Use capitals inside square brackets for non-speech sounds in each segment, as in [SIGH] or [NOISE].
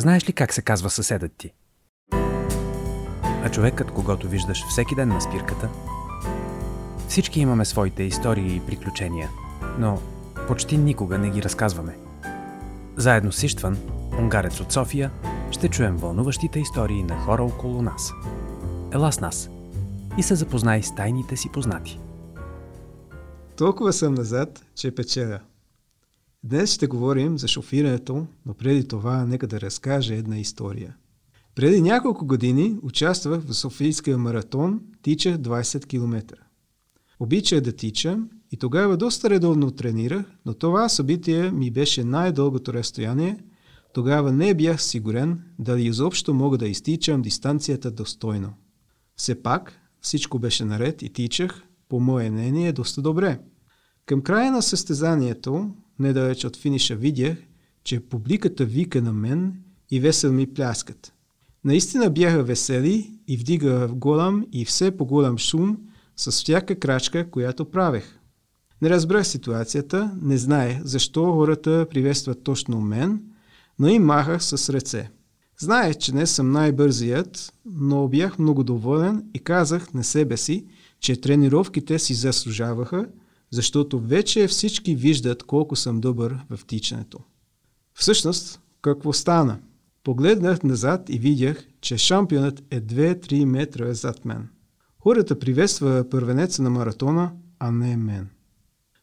Знаеш ли как се казва съседът ти? А човекът, когато виждаш всеки ден на спирката? Всички имаме своите истории и приключения, но почти никога не ги разказваме. Заедно с Иштван, унгарец от София, ще чуем вълнуващите истории на хора около нас. Ела с нас и се запознай с тайните си познати. Толкова съм назад, че печеля. Днес ще говорим за шофирането, но преди това нека да разкажа една история. Преди няколко години участвах в Софийския маратон, тичах 20 км. Обичах да тичам и тогава доста редовно тренирах, но това събитие ми беше най-дългото разстояние. Тогава не бях сигурен дали изобщо мога да изтичам дистанцията достойно. Все пак всичко беше наред и тичах, по мое мнение, доста добре. Към края на състезанието недалеч от финиша видях, че публиката вика на мен и весел ми пляскат. Наистина бяха весели и вдига голям и все по-голям шум с всяка крачка, която правех. Не разбрах ситуацията, не знаех защо хората приветстват точно мен, но им махах с ръце. Знаех, че не съм най-бързият, но бях много доволен и казах на себе си, че тренировките си заслужаваха – защото вече всички виждат колко съм добър в тичането. Всъщност, какво стана? Погледнах назад и видях, че шампионът е 2-3 метра зад мен. Хората приветства първенеца на маратона, а не мен.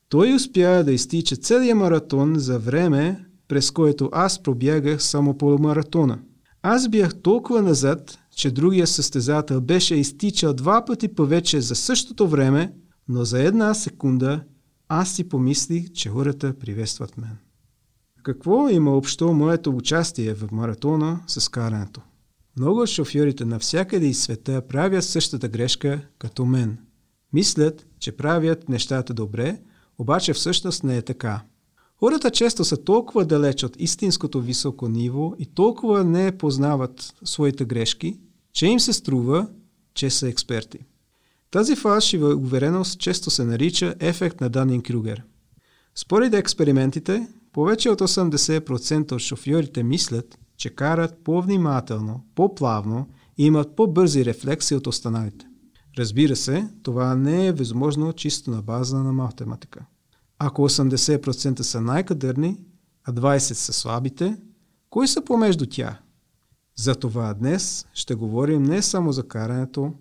Той успя да изтича целия маратон за време, през което аз пробягах само по маратона. Аз бях толкова назад, че другия състезател беше изтичал два пъти повече за същото време но за една секунда аз си помислих, че хората приветстват мен. Какво има общо моето участие в маратона с карането? Много от шофьорите навсякъде из света правят същата грешка като мен. Мислят, че правят нещата добре, обаче всъщност не е така. Хората често са толкова далеч от истинското високо ниво и толкова не познават своите грешки, че им се струва, че са експерти. Тази фалшива увереност често се нарича ефект на Данин Крюгер. Според експериментите, повече от 80% от шофьорите мислят, че карат по-внимателно, по-плавно и имат по-бързи рефлекси от останалите. Разбира се, това не е възможно чисто на база на математика. Ако 80% са най-кадърни, а 20% са слабите, кои са помежду тях? Затова днес ще говорим не само за карането,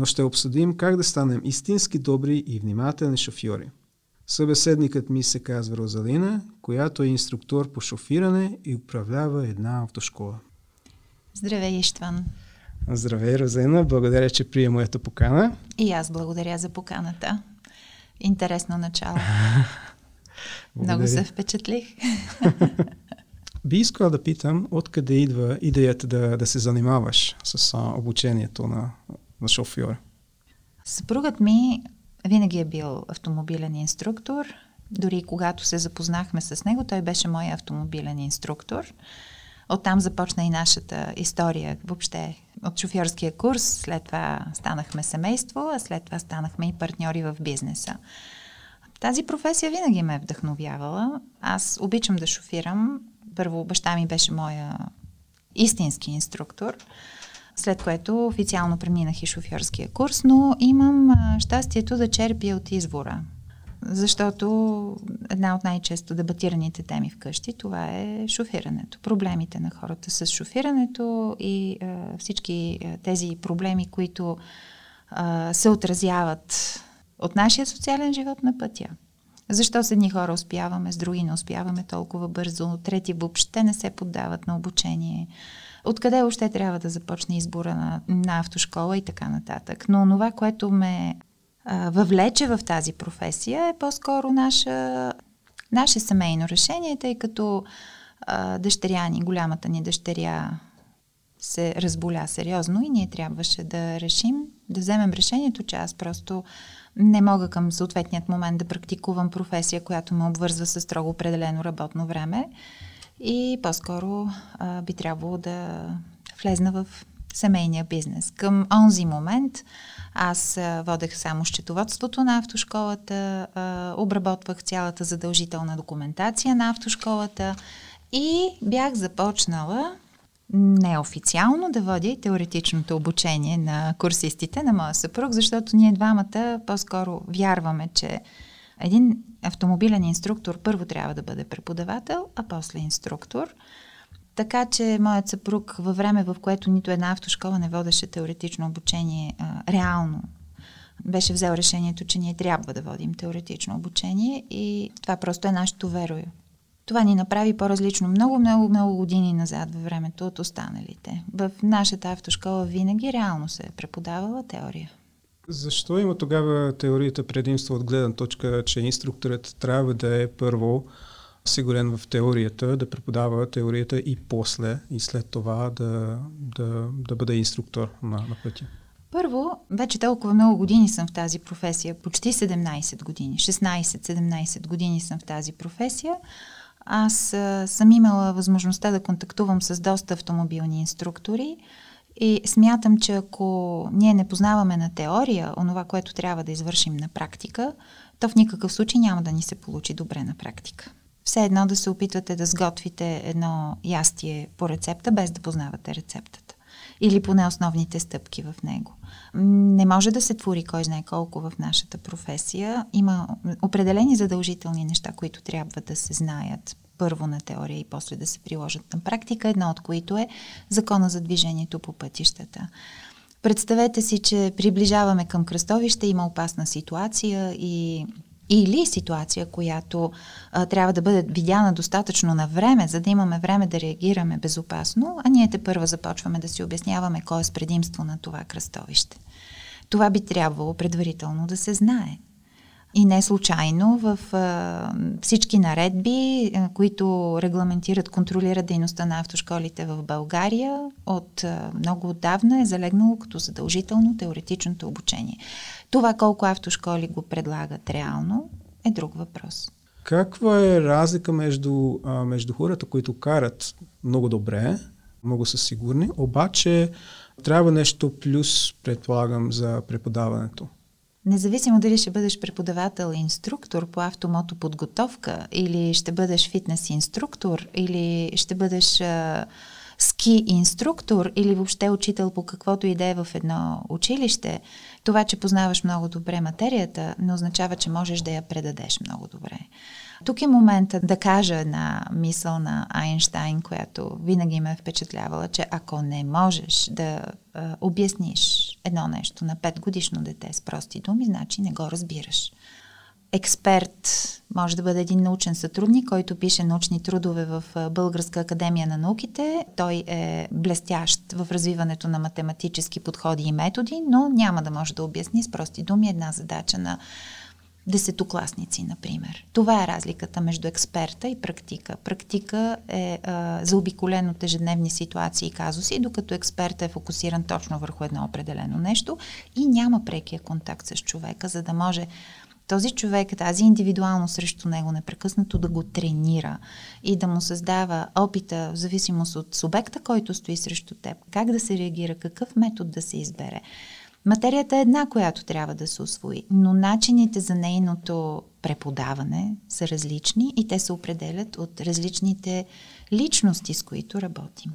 но ще обсъдим как да станем истински добри и внимателни шофьори. Събеседникът ми се казва Розалина, която е инструктор по шофиране и управлява една автошкола. Здравей, Иштван. Здравей, Розалина. Благодаря, че прие моята покана. И аз благодаря за поканата. Интересно начало. [LAUGHS] Много се впечатлих. [LAUGHS] Би искала да питам, откъде идва идеята да, да се занимаваш с а, обучението на на шофьор? Съпругът ми винаги е бил автомобилен инструктор. Дори когато се запознахме с него, той беше мой автомобилен инструктор. Оттам започна и нашата история въобще от шофьорския курс. След това станахме семейство, а след това станахме и партньори в бизнеса. Тази професия винаги ме е вдъхновявала. Аз обичам да шофирам. Първо баща ми беше моя истински инструктор след което официално преминах и шофьорския курс, но имам щастието да черпя от извора. Защото една от най-често дебатираните теми вкъщи, това е шофирането. Проблемите на хората с шофирането и а, всички тези проблеми, които а, се отразяват от нашия социален живот на пътя. Защо с едни хора успяваме, с други не успяваме толкова бързо, трети въобще не се поддават на обучение откъде още трябва да започне избора на, на автошкола и така нататък. Но това, което ме а, въвлече в тази професия е по-скоро наша, наше семейно решение, тъй като а, дъщеря ни, голямата ни дъщеря се разболя сериозно и ние трябваше да решим, да вземем решението, че аз просто не мога към съответният момент да практикувам професия, която ме обвързва с строго определено работно време и по-скоро а, би трябвало да влезна в семейния бизнес. Към онзи момент аз водех само счетоводството на автошколата, а, обработвах цялата задължителна документация на автошколата и бях започнала неофициално да водя и теоретичното обучение на курсистите на моя съпруг, защото ние двамата по-скоро вярваме, че един автомобилен инструктор първо трябва да бъде преподавател, а после инструктор. Така че моят съпруг във време, в което нито една автошкола не водеше теоретично обучение а, реално, беше взел решението, че ние трябва да водим теоретично обучение и това просто е нашето верою. Това ни направи по-различно много, много, много години назад във времето от останалите. В нашата автошкола винаги реално се е преподавала теория. Защо има тогава теорията предимство от гледна точка, че инструкторът трябва да е първо сигурен в теорията, да преподава теорията и после, и след това да, да, да бъде инструктор на, на пътя? Първо, вече толкова много години съм в тази професия, почти 17 години, 16-17 години съм в тази професия. Аз съм имала възможността да контактувам с доста автомобилни инструктори и смятам, че ако ние не познаваме на теория онова, което трябва да извършим на практика, то в никакъв случай няма да ни се получи добре на практика. Все едно да се опитвате да сготвите едно ястие по рецепта, без да познавате рецептата. Или поне основните стъпки в него. Не може да се твори кой знае колко в нашата професия. Има определени задължителни неща, които трябва да се знаят първо на теория и после да се приложат на практика, едно от които е закона за движението по пътищата. Представете си, че приближаваме към кръстовище, има опасна ситуация и или ситуация, която а, трябва да бъде видяна достатъчно на време, за да имаме време да реагираме безопасно, а ние те първа започваме да си обясняваме кой е с предимство на това кръстовище. Това би трябвало предварително да се знае. И не случайно в а, всички наредби, а, които регламентират, контролират дейността на автошколите в България, от а, много отдавна е залегнало като задължително теоретичното обучение. Това колко автошколи го предлагат реално е друг въпрос. Каква е разлика между, а, между хората, които карат много добре, много са сигурни, обаче трябва нещо плюс, предполагам, за преподаването? Независимо дали ще бъдеш преподавател, инструктор по автомото подготовка или ще бъдеш фитнес инструктор или ще бъдеш а, ски инструктор или въобще учител по каквото и да е в едно училище, това, че познаваш много добре материята, не означава, че можеш да я предадеш много добре. Тук е момента да кажа една мисъл на Айнштайн, която винаги ме е впечатлявала, че ако не можеш да а, обясниш едно нещо на 5 годишно дете с прости думи, значи не го разбираш. Експерт може да бъде един научен сътрудник, който пише научни трудове в Българска академия на науките. Той е блестящ в развиването на математически подходи и методи, но няма да може да обясни с прости думи една задача на десетокласници, например. Това е разликата между експерта и практика. Практика е а, заобиколен от ежедневни ситуации и казуси, докато експерта е фокусиран точно върху едно определено нещо и няма прекия контакт с човека, за да може този човек, тази индивидуално срещу него непрекъснато да го тренира и да му създава опита в зависимост от субекта, който стои срещу теб, как да се реагира, какъв метод да се избере. Материята е една, която трябва да се освои, но начините за нейното преподаване са различни и те се определят от различните личности, с които работим.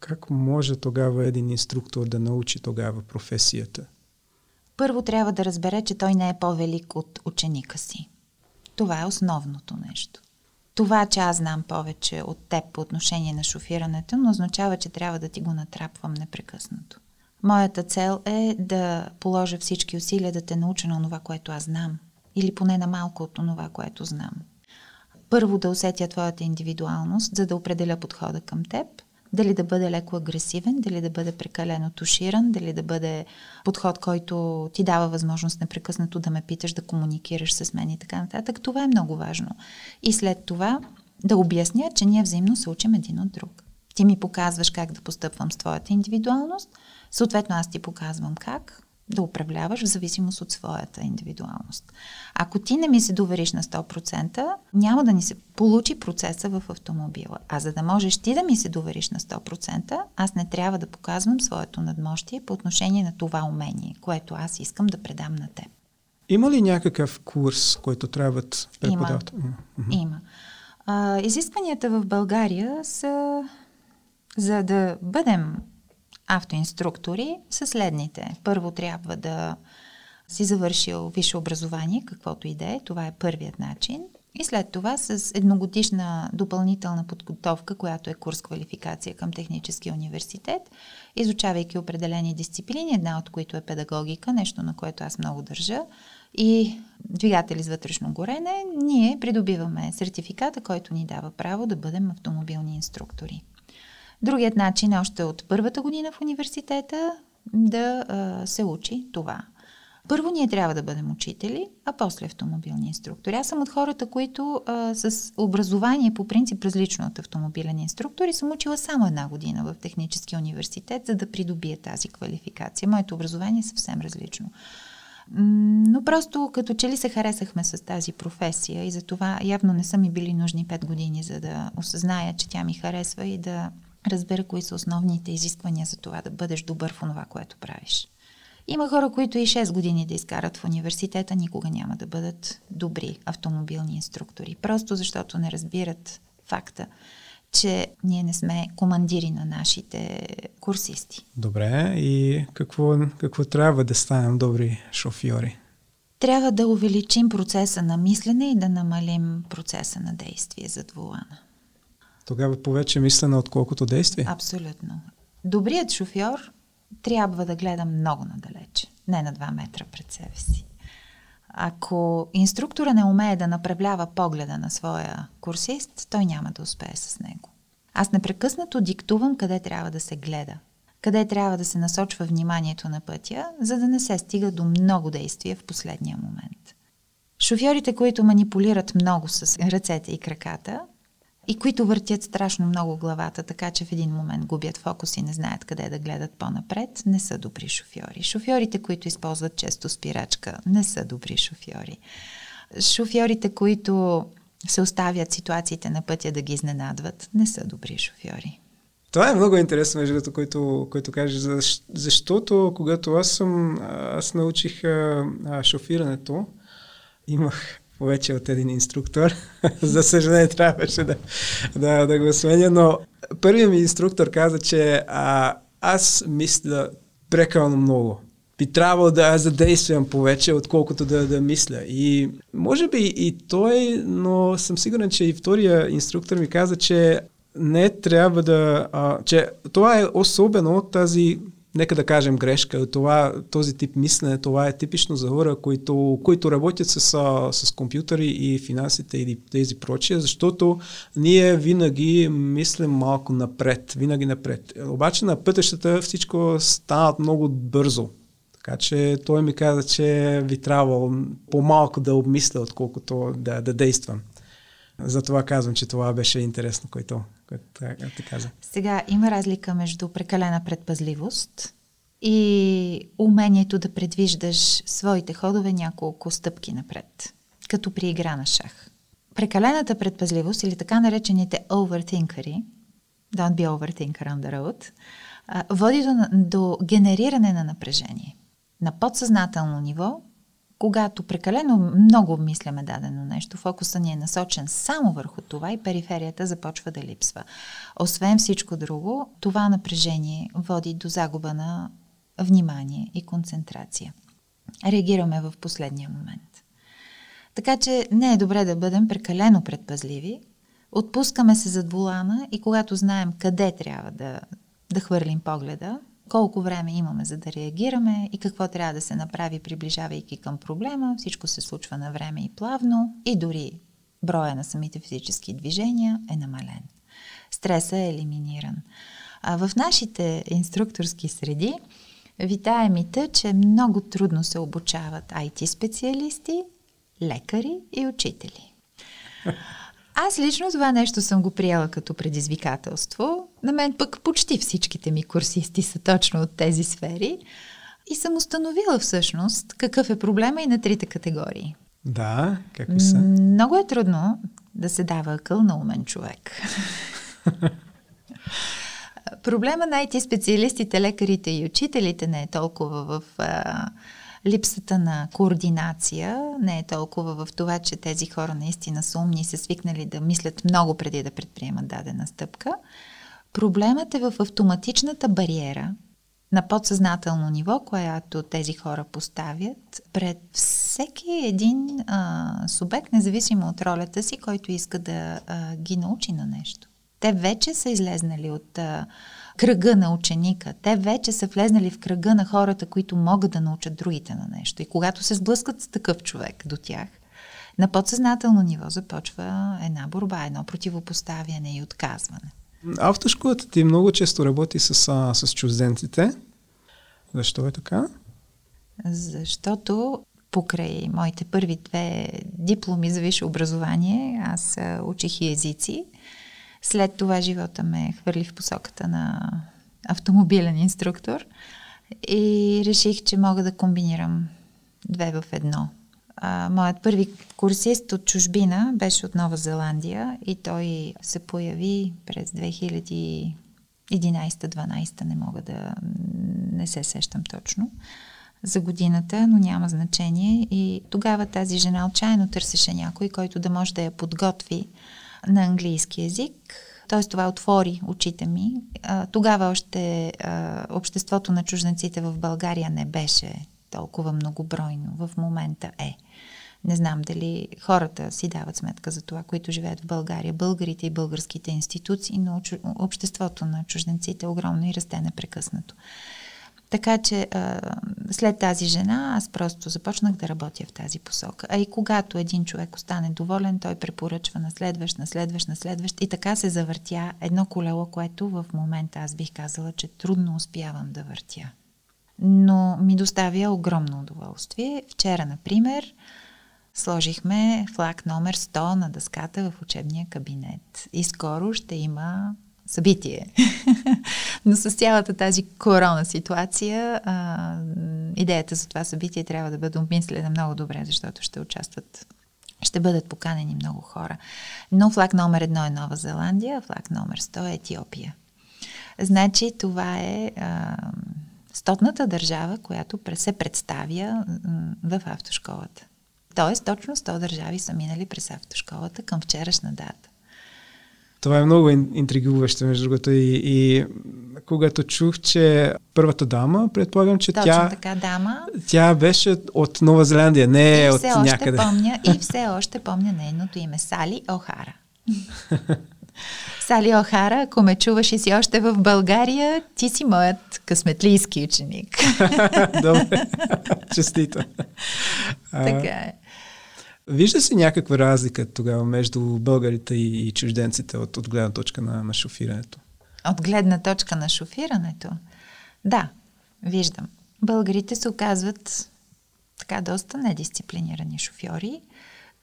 Как може тогава един инструктор да научи тогава професията? Първо трябва да разбере, че той не е по-велик от ученика си. Това е основното нещо. Това, че аз знам повече от теб по отношение на шофирането, но означава, че трябва да ти го натрапвам непрекъснато. Моята цел е да положа всички усилия да те науча на това, което аз знам. Или поне на малко от това, което знам. Първо да усетя твоята индивидуалност, за да определя подхода към теб. Дали да бъде леко агресивен, дали да бъде прекалено туширан, дали да бъде подход, който ти дава възможност непрекъснато да ме питаш, да комуникираш с мен и така нататък. Това е много важно. И след това да обясня, че ние взаимно се учим един от друг. Ти ми показваш как да постъпвам с твоята индивидуалност – Съответно, аз ти показвам как да управляваш в зависимост от своята индивидуалност. Ако ти не ми се довериш на 100%, няма да ни се получи процеса в автомобила. А за да можеш ти да ми се довериш на 100%, аз не трябва да показвам своето надмощие по отношение на това умение, което аз искам да предам на теб. Има ли някакъв курс, който трябват преподават? Има. Има. А, изискванията в България са за да бъдем автоинструктори са следните. Първо трябва да си завършил висше образование, каквото и да е. Това е първият начин. И след това с едногодишна допълнителна подготовка, която е курс квалификация към Техническия университет, изучавайки определени дисциплини, една от които е педагогика, нещо на което аз много държа, и двигатели с вътрешно горене, ние придобиваме сертификата, който ни дава право да бъдем автомобилни инструктори. Другият начин е още от първата година в университета да а, се учи това. Първо ние трябва да бъдем учители, а после автомобилни инструктори. Аз съм от хората, които а, с образование по принцип различно от автомобилен инструктор и съм учила само една година в Техническия университет, за да придобия тази квалификация. Моето образование е съвсем различно. Но просто като че ли се харесахме с тази професия и за това явно не са ми били нужни 5 години, за да осъзная, че тя ми харесва и да разбера кои са основните изисквания за това да бъдеш добър в това, което правиш. Има хора, които и 6 години да изкарат в университета, никога няма да бъдат добри автомобилни инструктори. Просто защото не разбират факта, че ние не сме командири на нашите курсисти. Добре, и какво, какво трябва да станем добри шофьори? Трябва да увеличим процеса на мислене и да намалим процеса на действие зад вулана. Тогава повече мислене, отколкото действие? Абсолютно. Добрият шофьор трябва да гледа много надалече, не на 2 метра пред себе си. Ако инструктора не умее да направлява погледа на своя курсист, той няма да успее с него. Аз непрекъснато диктувам къде трябва да се гледа, къде трябва да се насочва вниманието на пътя, за да не се стига до много действия в последния момент. Шофьорите, които манипулират много с ръцете и краката, и които въртят страшно много главата, така че в един момент губят фокус и не знаят къде да гледат по-напред, не са добри шофьори. Шофьорите, които използват често спирачка, не са добри шофьори. Шофьорите, които се оставят ситуациите на пътя да ги изненадват, не са добри шофьори. Това е много интересно, между другото, което, което кажеш, защото когато аз съм, аз научих а, шофирането, имах повече от един инструктор. [LAUGHS] За съжаление трябваше да, да, да го сменя, но първият ми инструктор каза, че а, аз мисля прекалено много. Би трябвало да задействам повече, отколкото да, да мисля. И може би и той, но съм сигурен, че и втория инструктор ми каза, че не трябва да... А, че това е особено тази нека да кажем грешка. Това, този тип мислене, това е типично за хора, които, които работят с, с компютъри и финансите и тези прочие, защото ние винаги мислим малко напред, винаги напред. Обаче на пътещата всичко стават много бързо. Така че той ми каза, че ви трябва по-малко да обмисля, отколкото да, да действам. Затова казвам, че това беше интересно, което, ти каза. Сега има разлика между прекалена предпазливост и умението да предвиждаш своите ходове няколко стъпки напред, като при игра на шах. Прекалената предпазливост или така наречените overthinkери, don't be overthinker on the road, води до, до генериране на напрежение. На подсъзнателно ниво когато прекалено много обмисляме дадено нещо, фокуса ни е насочен само върху това и периферията започва да липсва. Освен всичко друго, това напрежение води до загуба на внимание и концентрация. Реагираме в последния момент. Така че не е добре да бъдем прекалено предпазливи, отпускаме се зад вулана и когато знаем къде трябва да, да хвърлим погледа, колко време имаме за да реагираме и какво трябва да се направи, приближавайки към проблема. Всичко се случва на време и плавно и дори броя на самите физически движения е намален. Стресът е елиминиран. А в нашите инструкторски среди витае мита, че много трудно се обучават IT специалисти, лекари и учители. [LAUGHS] Аз лично това нещо съм го приела като предизвикателство. На мен пък почти всичките ми курсисти са точно от тези сфери. И съм установила всъщност какъв е проблема и на трите категории. Да, какви са? Много е трудно да се дава акъл на умен човек. [LAUGHS] Проблема на IT специалистите, лекарите и учителите не е толкова в а, липсата на координация не е толкова в това, че тези хора наистина са умни и са свикнали да мислят много преди да предприемат дадена стъпка. Проблемът е в автоматичната бариера на подсъзнателно ниво, която тези хора поставят пред всеки един а, субект, независимо от ролята си, който иска да а, ги научи на нещо. Те вече са излезнали от а, кръга на ученика. Те вече са влезнали в кръга на хората, които могат да научат другите на нещо. И когато се сблъскат с такъв човек до тях, на подсъзнателно ниво започва една борба, едно противопоставяне и отказване. Автошколата ти много често работи с, а, с чужденците. Защо е така? Защото покрай моите първи две дипломи за висше образование, аз учих и езици. След това живота ме хвърли в посоката на автомобилен инструктор и реших, че мога да комбинирам две в едно. А, моят първи курсист от чужбина беше от Нова Зеландия и той се появи през 2011-12, не мога да не се сещам точно за годината, но няма значение. И тогава тази жена отчаяно търсеше някой, който да може да я подготви на английски язик. Т.е. това отвори очите ми. Тогава още обществото на чужденците в България не беше толкова многобройно. В момента е. Не знам дали хората си дават сметка за това, които живеят в България, българите и българските институции, но обществото на чужденците е огромно и расте непрекъснато. Така че а, след тази жена аз просто започнах да работя в тази посока. А и когато един човек остане доволен, той препоръчва на следващ, на следващ, на следващ и така се завъртя едно колело, което в момента аз бих казала, че трудно успявам да въртя. Но ми доставя огромно удоволствие. Вчера, например, сложихме флаг номер 100 на дъската в учебния кабинет. И скоро ще има събитие. [LAUGHS] Но с цялата тази корона ситуация, а, идеята за това събитие трябва да бъде обмислена много добре, защото ще участват, ще бъдат поканени много хора. Но флаг номер едно е Нова Зеландия, а флаг номер 100 е Етиопия. Значи това е а, стотната държава, която се представя в автошколата. Тоест, точно 100 държави са минали през автошколата към вчерашна дата. Това е много интригуващо, между другото. И, и когато чух, че първата дама, предполагам, че Точно тя... така, дама. Тя беше от Нова Зеландия, не и от все още някъде. Помня, и [LAUGHS] все още помня нейното име. Сали Охара. Сали Охара, ако ме чуваш и си още в България, ти си моят късметлийски ученик. [LAUGHS] Добре, честито. така е. Вижда се някаква разлика тогава между българите и, и чужденците от, от гледна точка на, на шофирането? От гледна точка на шофирането? Да, виждам. Българите се оказват така доста недисциплинирани шофьори,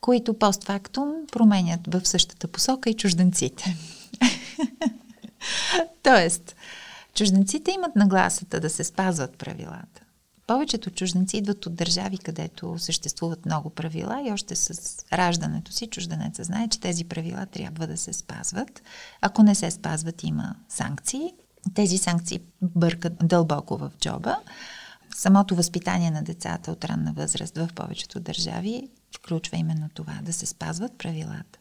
които постфактум променят в същата посока и чужденците. [LAUGHS] Тоест, чужденците имат нагласата да се спазват правилата. Повечето чужденци идват от държави, където съществуват много правила и още с раждането си чужденеца знае, че тези правила трябва да се спазват. Ако не се спазват, има санкции. Тези санкции бъркат дълбоко в джоба. Самото възпитание на децата от ранна възраст в повечето държави включва именно това, да се спазват правилата.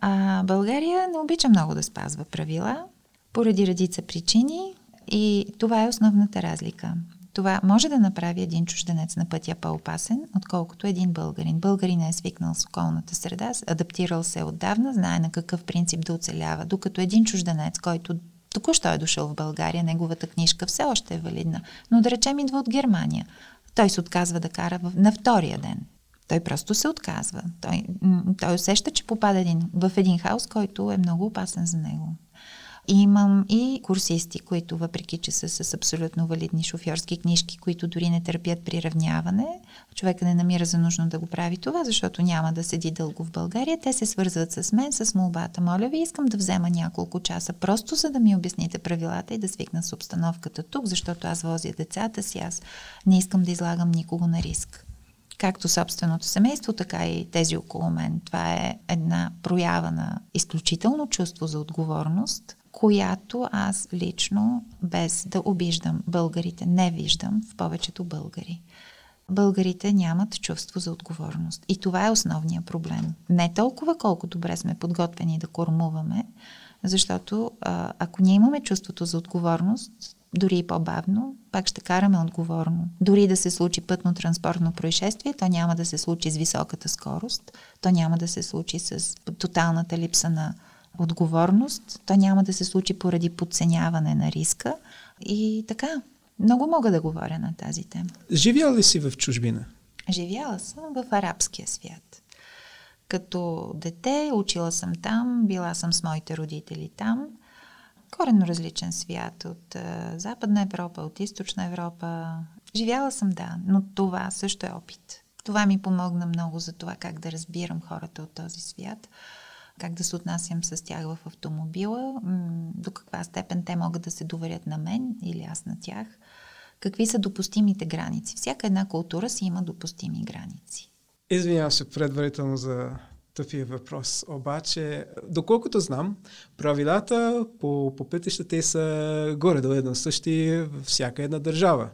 А България не обича много да спазва правила, поради редица причини и това е основната разлика. Това може да направи един чужденец на пътя по-опасен, отколкото един българин. Българин е свикнал с околната среда, адаптирал се отдавна, знае на какъв принцип да оцелява, докато един чужденец, който току-що е дошъл в България, неговата книжка все още е валидна, но да речем идва от Германия. Той се отказва да кара в, на втория ден. Той просто се отказва. Той, той усеща, че попада един, в един хаос, който е много опасен за него. Имам и курсисти, които въпреки, че са с абсолютно валидни шофьорски книжки, които дори не търпят приравняване, човека не намира за нужно да го прави това, защото няма да седи дълго в България. Те се свързват с мен с молбата. Моля ви, искам да взема няколко часа, просто за да ми обясните правилата и да свикна с обстановката тук, защото аз возя децата си, аз не искам да излагам никого на риск както собственото семейство, така и тези около мен. Това е една проява на изключително чувство за отговорност, която аз лично, без да обиждам българите, не виждам в повечето българи. Българите нямат чувство за отговорност. И това е основният проблем. Не толкова колко добре сме подготвени да кормуваме, Защото ако ние имаме чувството за отговорност, дори и по-бавно, пак ще караме отговорно. Дори да се случи пътно-транспортно происшествие, то няма да се случи с високата скорост, то няма да се случи с тоталната липса на отговорност, то няма да се случи поради подценяване на риска. И така, много мога да говоря на тази тема. Живяла ли си в чужбина? Живяла съм в арабския свят. Като дете учила съм там, била съм с моите родители там. Коренно различен свят от а, Западна Европа, от Източна Европа. Живяла съм, да, но това също е опит. Това ми помогна много за това как да разбирам хората от този свят, как да се отнасям с тях в автомобила, до каква степен те могат да се доверят на мен или аз на тях, какви са допустимите граници. Всяка една култура си има допустими граници. Извинявам се предварително за тъпия въпрос. Обаче, доколкото знам, правилата по, по пътищата са горе до едно същи във всяка една държава.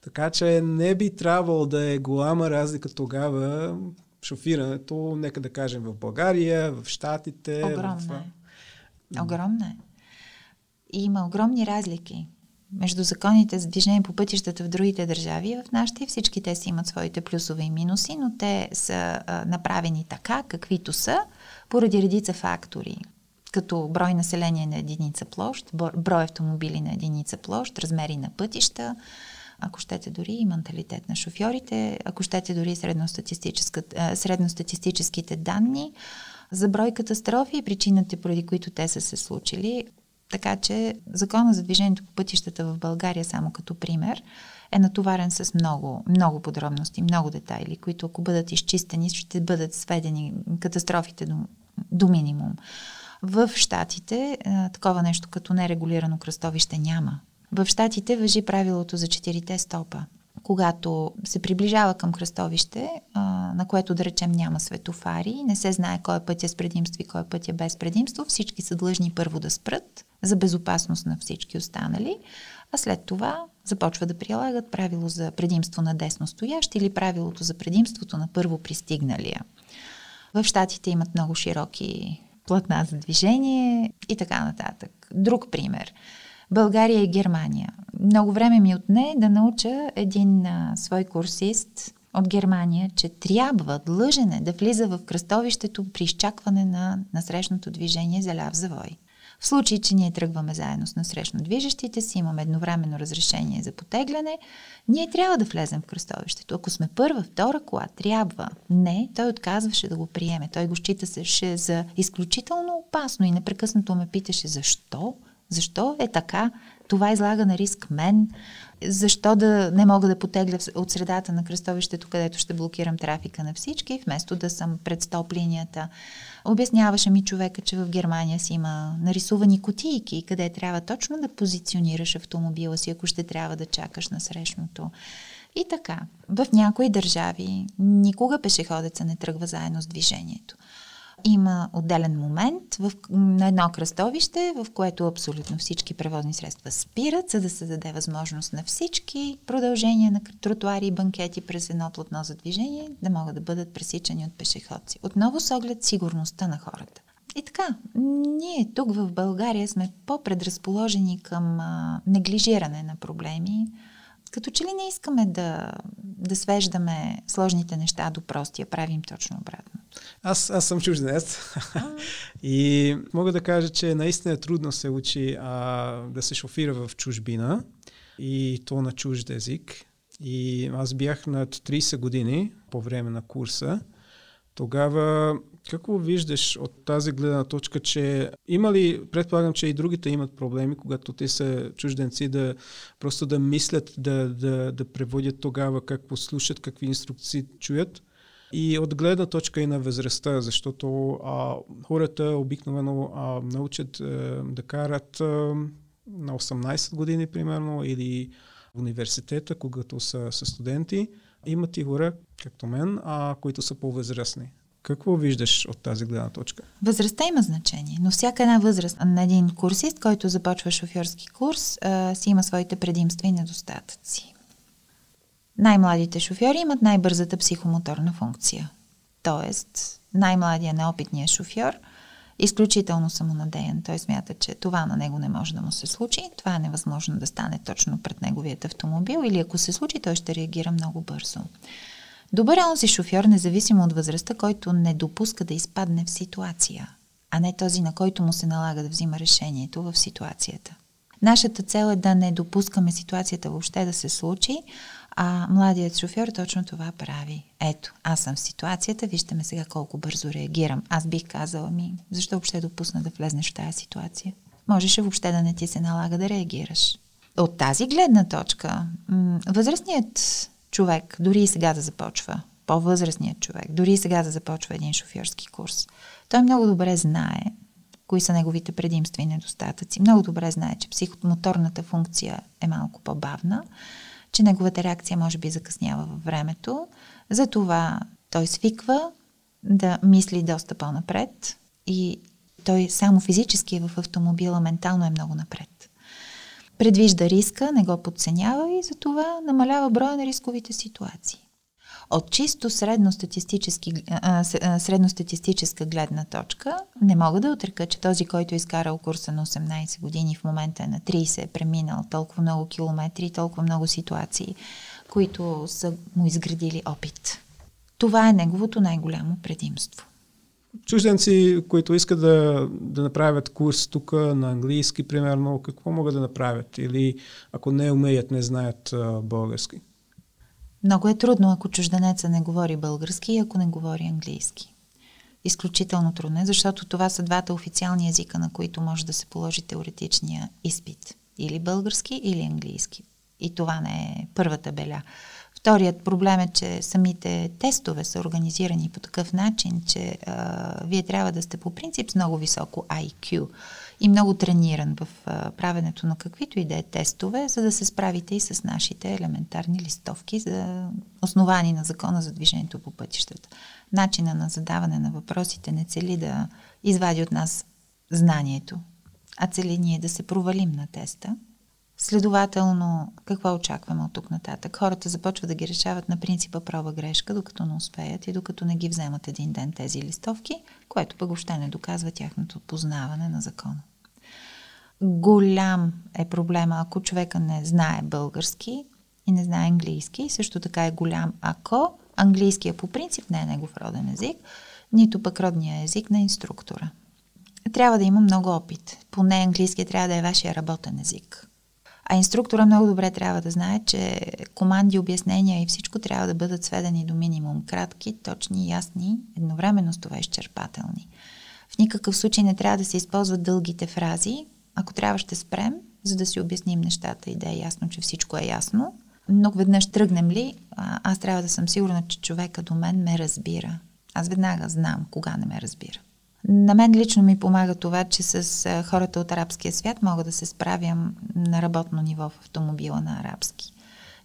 Така че не би трябвало да е голяма разлика тогава шофирането, нека да кажем в България, в Штатите. Огромна в... е. Огромна е. И има огромни разлики между законите за движение по пътищата в другите държави в нашите всички те си имат своите плюсове и минуси, но те са а, направени така, каквито са, поради редица фактори, като брой население на единица площ, брой автомобили на единица площ, размери на пътища, ако щете дори и менталитет на шофьорите, ако щете дори средностатистическите данни, за брой катастрофи и причините, поради които те са се случили. Така че закона за движението по пътищата в България, само като пример, е натоварен с много, много подробности, много детайли, които ако бъдат изчистени, ще бъдат сведени катастрофите до, до минимум. В Штатите такова нещо като нерегулирано кръстовище няма. В Штатите въжи правилото за четирите стопа. Когато се приближава към кръстовище, на което да речем няма светофари, не се знае кой е пътя с предимство и кой е пътя без предимство, всички са длъжни първо да спрат за безопасност на всички останали, а след това започва да прилагат правило за предимство на десно стоящ или правилото за предимството на първо пристигналия. В Штатите имат много широки платна за движение и така нататък. Друг пример. България и Германия. Много време ми отне да науча един а, свой курсист от Германия, че трябва, длъжен е да влиза в кръстовището при изчакване на насрещното движение за ляв завой. В случай, че ние тръгваме заедно с насрещно движещите си, имаме едновременно разрешение за потегляне, ние трябва да влезем в кръстовището. Ако сме първа, втора кола, трябва. Не, той отказваше да го приеме. Той го считаше за изключително опасно и непрекъснато ме питаше защо. Защо е така? Това излага на риск мен. Защо да не мога да потегля от средата на кръстовището, където ще блокирам трафика на всички, вместо да съм пред стоп линията? Обясняваше ми човека, че в Германия си има нарисувани кутийки, къде трябва точно да позиционираш автомобила си, ако ще трябва да чакаш на срещното. И така, в някои държави никога пешеходеца не тръгва заедно с движението има отделен момент в, на едно кръстовище, в което абсолютно всички превозни средства спират, за да се даде възможност на всички продължения на тротуари и банкети през едно платно за движение да могат да бъдат пресичани от пешеходци. Отново с оглед сигурността на хората. И така, ние тук в България сме по-предразположени към а, неглижиране на проблеми, като че ли не искаме да, да свеждаме сложните неща до простия, правим точно обратно. Аз, аз съм чужденец [LAUGHS] и мога да кажа, че наистина е трудно се учи а, да се шофира в чужбина и то на чужд език. И аз бях над 30 години по време на курса. Тогава какво виждаш от тази гледна точка, че има ли, предполагам, че и другите имат проблеми, когато те са чужденци, да просто да мислят, да, да, да преводят тогава какво слушат, какви инструкции чуят? И от гледна точка и на възрастта, защото а, хората обикновено а, научат а, да карат а, на 18 години, примерно, или в университета, когато са, са студенти. Имат и хора, както мен, а, които са по-възрастни. Какво виждаш от тази гледна точка? Възрастта има значение, но всяка една възраст на един курсист, който започва шофьорски курс, а, си има своите предимства и недостатъци. Най-младите шофьори имат най-бързата психомоторна функция. Тоест, най-младият неопитният шофьор изключително самонадеян. Той смята, че това на него не може да му се случи, това е невъзможно да стане точно пред неговият автомобил или ако се случи, той ще реагира много бързо. Добър е онзи шофьор, независимо от възрастта, който не допуска да изпадне в ситуация, а не този, на който му се налага да взима решението в ситуацията. Нашата цел е да не допускаме ситуацията въобще да се случи, а младият шофьор точно това прави. Ето, аз съм в ситуацията, вижте ме сега колко бързо реагирам. Аз бих казала ми, защо въобще допусна да влезнеш в тази ситуация? Можеше въобще да не ти се налага да реагираш. От тази гледна точка, възрастният човек, дори и сега да започва, по-възрастният човек, дори и сега да започва един шофьорски курс, той много добре знае кои са неговите предимства и недостатъци. Много добре знае, че психомоторната функция е малко по-бавна, че неговата реакция може би закъснява във времето. Затова той свиква да мисли доста по-напред и той само физически е в автомобила, ментално е много напред. Предвижда риска, не го подценява и затова намалява броя на рисковите ситуации. От чисто средностатистическа гледна точка не мога да отрека, че този, който е изкарал курса на 18 години, в момента е на 30, е преминал толкова много километри, толкова много ситуации, които са му изградили опит. Това е неговото най-голямо предимство. Чужденци, които искат да, да направят курс тук на английски, примерно, какво могат да направят? Или ако не умеят, не знаят а, български? Много е трудно, ако чужденеца не говори български и ако не говори английски. Изключително трудно е, защото това са двата официални езика, на които може да се положи теоретичния изпит. Или български, или английски. И това не е първата беля. Вторият проблем е, че самите тестове са организирани по такъв начин, че а, вие трябва да сте по принцип с много високо IQ и много трениран в а, правенето на каквито и да е тестове, за да се справите и с нашите елементарни листовки, за основани на закона за движението по пътищата. Начина на задаване на въпросите не цели да извади от нас знанието, а цели ние да се провалим на теста. Следователно, какво очакваме от тук нататък? Хората започват да ги решават на принципа проба-грешка, докато не успеят и докато не ги вземат един ден тези листовки, което пък още не доказва тяхното познаване на закона. Голям е проблема, ако човека не знае български и не знае английски. Също така е голям, ако английския по принцип не е негов роден език, нито пък родния език на инструктора. Трябва да има много опит. Поне английския трябва да е вашия работен език. А инструктора много добре трябва да знае, че команди, обяснения и всичко трябва да бъдат сведени до минимум. Кратки, точни, ясни, едновременно с това изчерпателни. В никакъв случай не трябва да се използват дългите фрази, ако трябва, ще спрем, за да си обясним нещата и да е ясно, че всичко е ясно. Но веднъж тръгнем ли, аз трябва да съм сигурна, че човека до мен ме разбира. Аз веднага знам кога не ме разбира. На мен лично ми помага това, че с хората от арабския свят мога да се справям на работно ниво в автомобила на арабски.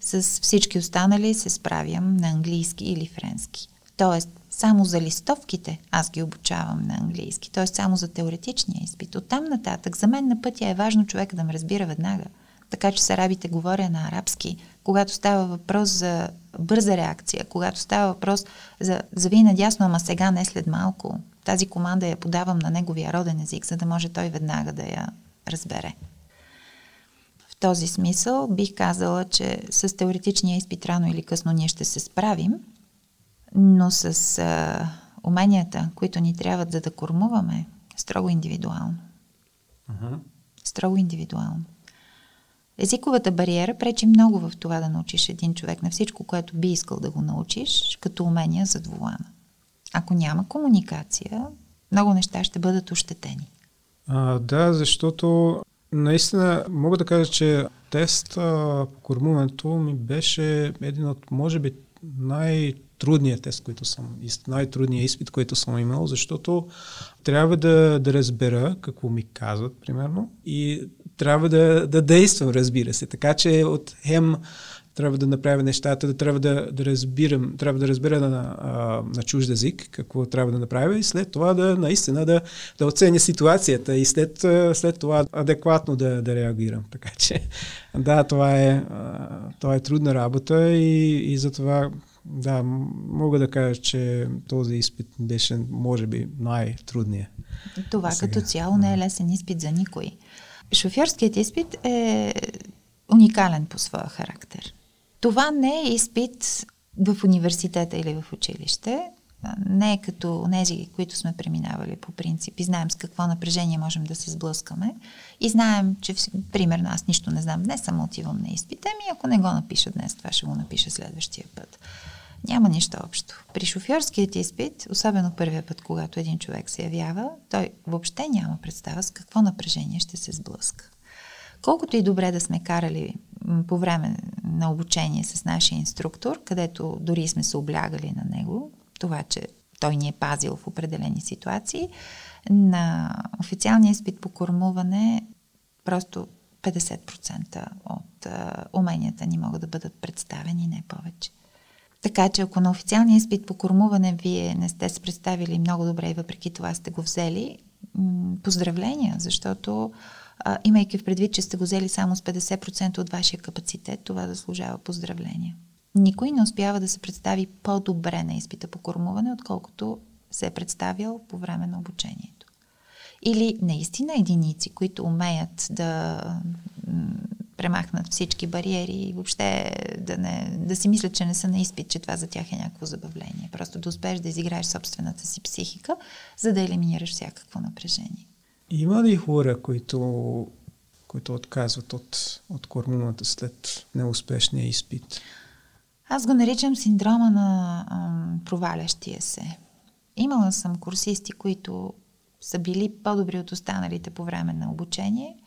С всички останали се справям на английски или френски. Тоест, само за листовките аз ги обучавам на английски, т.е. само за теоретичния изпит. От там нататък за мен на пътя е важно човека да ме разбира веднага. Така че с арабите говоря на арабски. Когато става въпрос за бърза реакция, когато става въпрос за зави надясно, ама сега не след малко, тази команда я подавам на неговия роден език, за да може той веднага да я разбере. В този смисъл бих казала, че с теоретичния изпит рано или късно ние ще се справим, но с а, уменията, които ни трябват за да кормуваме, строго индивидуално. Uh-huh. Строго индивидуално. Езиковата бариера пречи много в това да научиш един човек на всичко, което би искал да го научиш, като умения за двулана. Ако няма комуникация, много неща ще бъдат ощетени. А, да, защото наистина мога да кажа, че тест по кормуването ми беше един от, може би, най- трудният тест, който съм, най-трудният изпит, който съм имал, защото трябва да, да разбера какво ми казват, примерно, и трябва да, да действам, разбира се. Така че от хем трябва да направя нещата, да трябва да, да разбирам, трябва да разбера на, на, на чужд език какво трябва да направя и след това да наистина да, да оценя ситуацията и след, след това адекватно да, да реагирам. Така че да, това е, това е трудна работа и, и затова Да, мога да кажа, че този изпит беше, може би, най-трудният. Това сега. като цяло не е лесен изпит за никой. Шофьорският изпит е уникален по своя характер. Това не е изпит в университета или в училище. Не е като нези, които сме преминавали по принцип и знаем с какво напрежение можем да се сблъскаме. И знаем, че, примерно, аз нищо не знам днес, само отивам на изпита ми, ако не го напиша днес, това ще го напиша следващия път. Няма нищо общо. При шофьорският изпит, особено първия път, когато един човек се явява, той въобще няма представа с какво напрежение ще се сблъска. Колкото и добре да сме карали по време на обучение с нашия инструктор, където дори сме се облягали на него, това, че той ни е пазил в определени ситуации, на официалния изпит по кормуване просто 50% от а, уменията ни могат да бъдат представени, не повече. Така че ако на официалния изпит по кормуване вие не сте се представили много добре и въпреки това сте го взели, поздравления, защото а, имайки в предвид, че сте го взели само с 50% от вашия капацитет, това заслужава поздравления. Никой не успява да се представи по-добре на изпита по кормуване, отколкото се е представил по време на обучението. Или наистина единици, които умеят да премахнат всички бариери и въобще да, не, да си мислят, че не са на изпит, че това за тях е някакво забавление. Просто да успееш да изиграеш собствената си психика, за да елиминираш всякакво напрежение. Има ли хора, които, които отказват от, от кормуната след неуспешния изпит? Аз го наричам синдрома на ам, провалящия се. Имала съм курсисти, които са били по-добри от останалите по време на обучение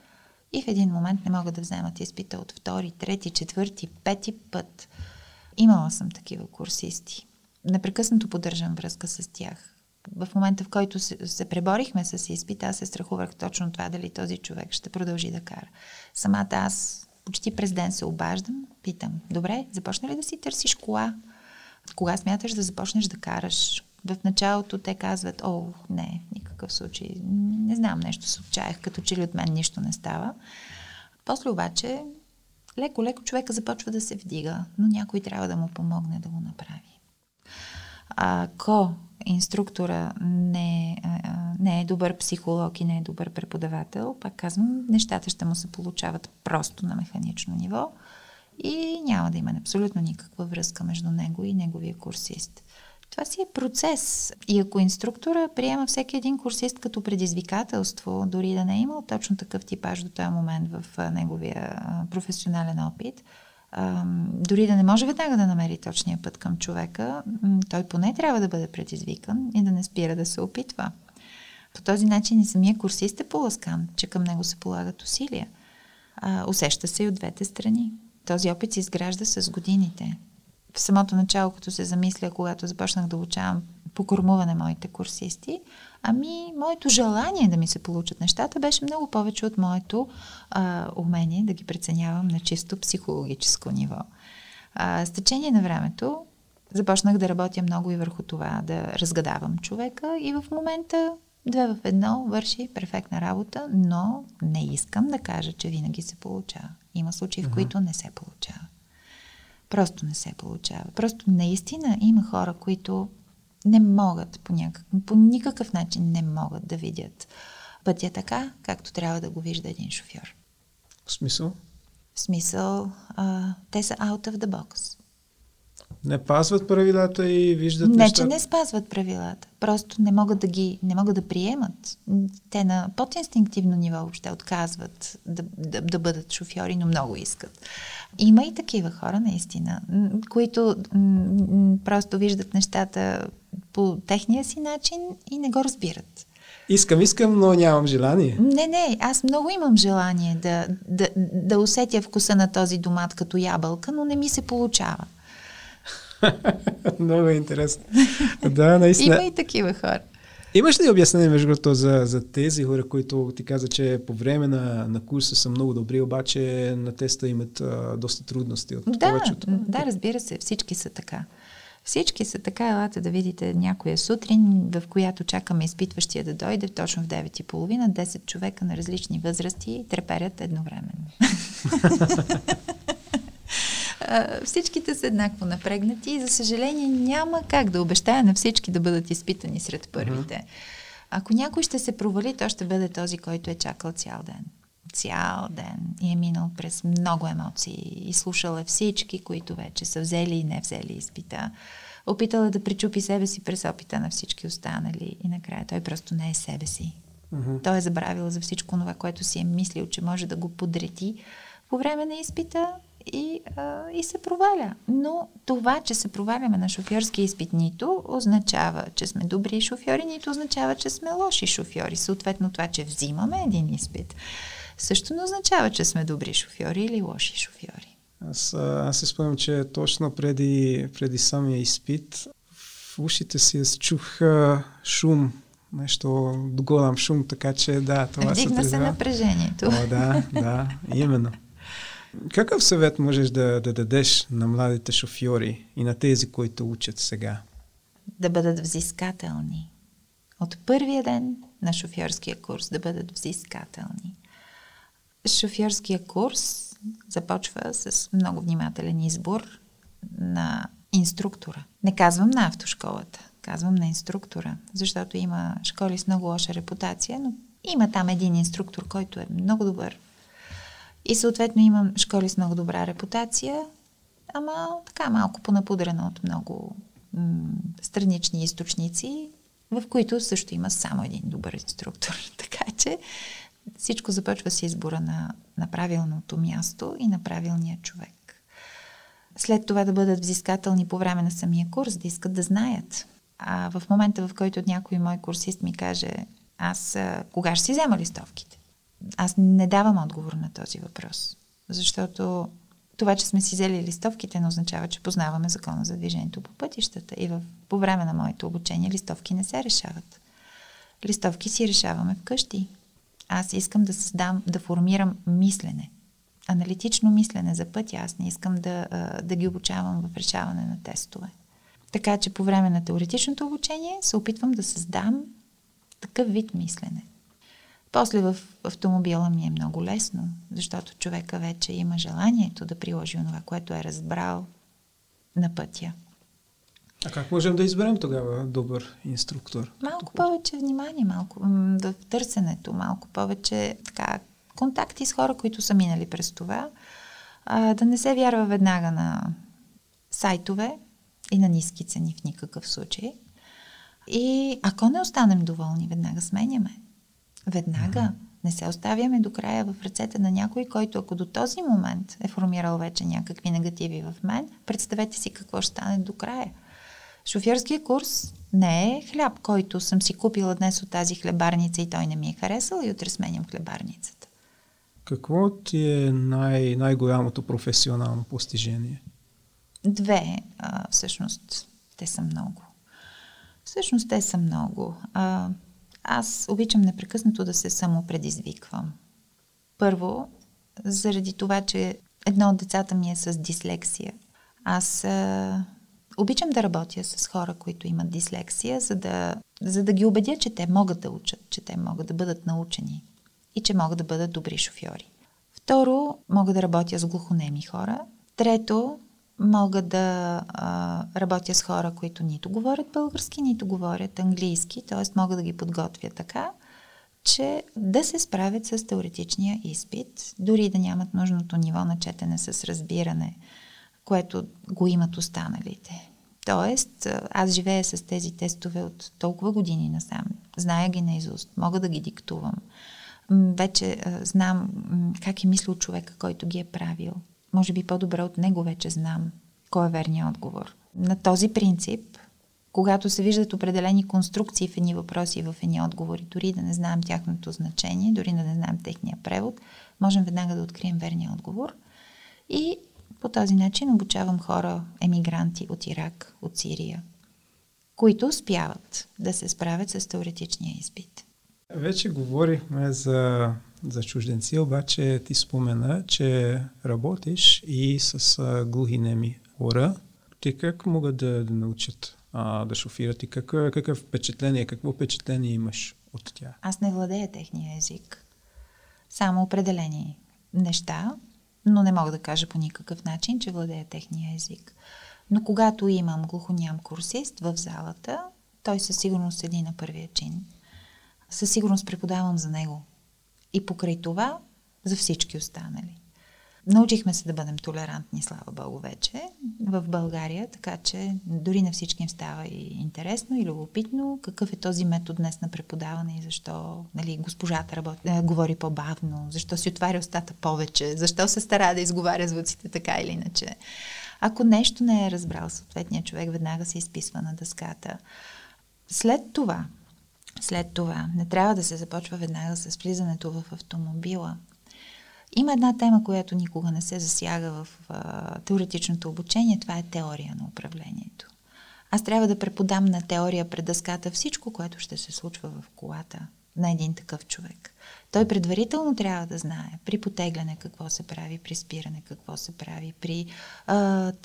и в един момент не могат да вземат изпита от втори, трети, четвърти, пети път. Имала съм такива курсисти. Непрекъснато поддържам връзка с тях. В момента, в който се, се преборихме с изпита, аз се страхувах точно това, дали този човек ще продължи да кара. Самата аз почти през ден се обаждам, питам, добре, започна ли да си търсиш кола? Кога смяташ да започнеш да караш? В началото те казват, о, не, никакъв случай. Не знам, нещо се отчаях, като че ли от мен нищо не става. После обаче, леко-леко човека започва да се вдига, но някой трябва да му помогне да го направи. Ако инструктора не, не е добър психолог и не е добър преподавател, пак казвам, нещата ще му се получават просто на механично ниво и няма да има абсолютно никаква връзка между него и неговия курсист. Това си е процес. И ако инструктора приема всеки един курсист като предизвикателство, дори да не е имал точно такъв типаж до този момент в неговия професионален опит, дори да не може веднага да намери точния път към човека, той поне трябва да бъде предизвикан и да не спира да се опитва. По този начин и самия курсист е поласкан, че към него се полагат усилия. усеща се и от двете страни. Този опит се изгражда с годините в самото начало, като се замисля, когато започнах да учавам по кормуване моите курсисти, ами моето желание да ми се получат нещата беше много повече от моето а, умение да ги преценявам на чисто психологическо ниво. А, с течение на времето започнах да работя много и върху това, да разгадавам човека и в момента две в едно върши перфектна работа, но не искам да кажа, че винаги се получава. Има случаи, в които не се получава. Просто не се получава. Просто наистина има хора, които не могат по, някак, по никакъв начин не могат да видят пътя така, както трябва да го вижда един шофьор. В смисъл? В смисъл, а, те са out of the box. Не пазват правилата и виждат Не, нещата. че не спазват правилата. Просто не могат да ги, не могат да приемат. Те на подинстинктивно ниво въобще отказват да, да, да бъдат шофьори, но много искат. Има и такива хора, наистина, които м- просто виждат нещата по техния си начин и не го разбират. Искам, искам, но нямам желание. Не, не, аз много имам желание да, да, да усетя вкуса на този домат като ябълка, но не ми се получава. [LAUGHS] много е интересно. да, наистина. Има и такива хора. Имаш ли обяснение между другото за, за тези хора, които ти каза, че по време на, на курса са много добри, обаче на теста имат а, доста трудности от да, повечето? Да, разбира се, всички са така. Всички са така, елате да видите някоя сутрин, в която чакаме изпитващия да дойде точно в 9.30, 10 човека на различни възрасти треперят едновременно. [LAUGHS] всичките са еднакво напрегнати и за съжаление няма как да обещая на всички да бъдат изпитани сред първите. Ако някой ще се провали, то ще бъде този, който е чакал цял ден. Цял ден и е минал през много емоции и слушал е всички, които вече са взели и не взели изпита. Опитал е да причупи себе си през опита на всички останали и накрая той просто не е себе си. Mm-hmm. Той е забравил за всичко това, което си е мислил, че може да го подрети по време на изпита и, а, и се проваля. Но това, че се проваляме на шофьорски изпит, нито означава, че сме добри шофьори, нито означава, че сме лоши шофьори. Съответно, това, че взимаме един изпит, също не означава, че сме добри шофьори или лоши шофьори. Аз, аз се спомням, че точно преди, преди самия изпит в ушите си чух шум нещо голям шум, така че да, това Вдигна се, се напрежението. О, да, да, именно. Какъв съвет можеш да, да дадеш на младите шофьори и на тези, които учат сега? Да бъдат взискателни. От първия ден на шофьорския курс да бъдат взискателни. Шофьорския курс започва с много внимателен избор на инструктора. Не казвам на автошколата, казвам на инструктора, защото има школи с много лоша репутация, но има там един инструктор, който е много добър и съответно имам школи с много добра репутация, ама така малко понапудрена от много м- странични източници, в които също има само един добър инструктор. [LAUGHS] така че всичко започва с избора на, на правилното място и на правилния човек. След това да бъдат взискателни по време на самия курс, да искат да знаят. А в момента, в който някой мой курсист ми каже, аз кога ще си взема листовките? Аз не давам отговор на този въпрос, защото това, че сме си взели листовките, не означава, че познаваме закона за движението по пътищата. И в, по време на моето обучение листовки не се решават. Листовки си решаваме вкъщи. Аз искам да създам, да формирам мислене. Аналитично мислене за пътя. Аз не искам да, да ги обучавам в решаване на тестове. Така че по време на теоретичното обучение се опитвам да създам такъв вид мислене. После в автомобила ми е много лесно, защото човека вече има желанието да приложи това, което е разбрал на пътя. А как можем да изберем тогава добър инструктор? Малко повече внимание, малко в търсенето, малко повече така, контакти с хора, които са минали през това. А, да не се вярва веднага на сайтове и на ниски цени в никакъв случай. И ако не останем доволни, веднага сменяме. Веднага. Не се оставяме до края в ръцете на някой, който ако до този момент е формирал вече някакви негативи в мен, представете си какво ще стане до края. Шофьорския курс не е хляб, който съм си купила днес от тази хлебарница и той не ми е харесал и утре сменям хлебарницата. Какво ти е най- най-голямото професионално постижение? Две, а, всъщност. Те са много. Всъщност те са много. А, аз обичам непрекъснато да се самопредизвиквам. Първо, заради това, че едно от децата ми е с дислексия. Аз а, обичам да работя с хора, които имат дислексия, за да, за да ги убедя, че те могат да учат, че те могат да бъдат научени и че могат да бъдат добри шофьори. Второ, мога да работя с глухонеми хора. Трето, Мога да а, работя с хора, които нито говорят български, нито говорят английски, т.е. мога да ги подготвя така, че да се справят с теоретичния изпит, дори да нямат нужното ниво на четене с разбиране, което го имат останалите. Тоест, аз живея с тези тестове от толкова години насам. Зная ги наизуст, мога да ги диктувам. Вече а, знам как е мислил човека, който ги е правил може би по-добре от него вече знам кой е верният отговор. На този принцип, когато се виждат определени конструкции в едни въпроси и в едни отговори, дори да не знаем тяхното значение, дори да не знаем техния превод, можем веднага да открием верния отговор. И по този начин обучавам хора, емигранти от Ирак, от Сирия, които успяват да се справят с теоретичния изпит. Вече говорихме за за чужденци, обаче ти спомена, че работиш и с глухинеми хора. Те как могат да, да научат а, да шофират и какво, какъв впечатление, какво впечатление имаш от тях? Аз не владея техния език. Само определени неща но не мога да кажа по никакъв начин, че владея техния език. Но когато имам глухоням курсист в залата, той със сигурност седи на първия чин. Със сигурност преподавам за него. И покрай това за всички останали. Научихме се да бъдем толерантни, слава Богу, вече в България, така че дори на всички им става и интересно и любопитно какъв е този метод днес на преподаване и защо нали, госпожата работи, е, говори по-бавно, защо си отваря устата повече, защо се стара да изговаря звуците така или иначе. Ако нещо не е разбрал съответният човек, веднага се изписва на дъската. След това, след това, не трябва да се започва веднага с влизането в автомобила. Има една тема, която никога не се засяга в а, теоретичното обучение. Това е теория на управлението. Аз трябва да преподам на теория пред дъската всичко, което ще се случва в колата на един такъв човек. Той предварително трябва да знае при потегляне какво се прави, при спиране какво се прави, при а,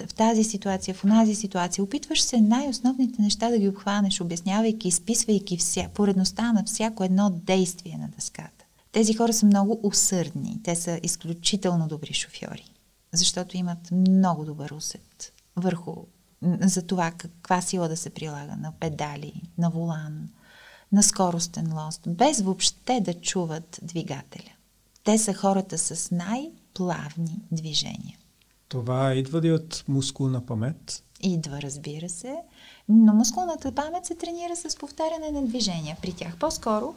в тази ситуация, в онази ситуация. Опитваш се най-основните неща да ги обхванеш, обяснявайки, изписвайки вся, поредността на всяко едно действие на дъската. Тези хора са много усърдни. Те са изключително добри шофьори, защото имат много добър усет върху за това каква сила да се прилага на педали, на волан, на скоростен лост, без въобще да чуват двигателя. Те са хората с най-плавни движения. Това идва ли от мускулна памет? Идва, разбира се, но мускулната памет се тренира с повтаряне на движения. При тях по-скоро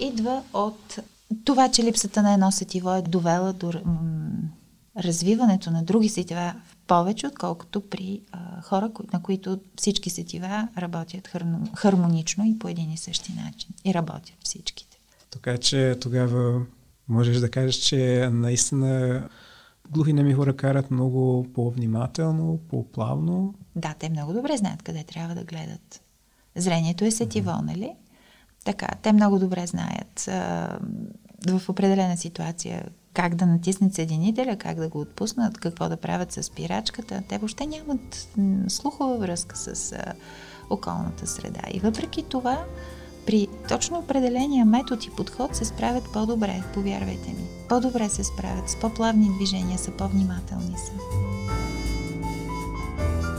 идва от това, че липсата на едно сетиво е довела до развиването на други сетива повече, отколкото при а, хора, на които всички сетива работят хар- хармонично и по един и същи начин. И работят всичките. Така че тогава можеш да кажеш, че наистина глухи неми хора карат много по-внимателно, по-плавно. Да, те много добре знаят къде трябва да гледат. Зрението е сетиво, mm-hmm. нали? Така, те много добре знаят а, в определена ситуация как да натиснат съединителя, как да го отпуснат, какво да правят с спирачката. Те въобще нямат слухова връзка с а, околната среда. И въпреки това, при точно определения метод и подход се справят по-добре, повярвайте ми. По-добре се справят, с по-плавни движения са, по-внимателни са.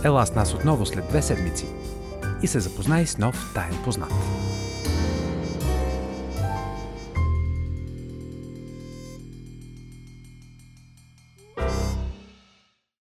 Ела с нас отново след две седмици и се запознай с нов таен познат.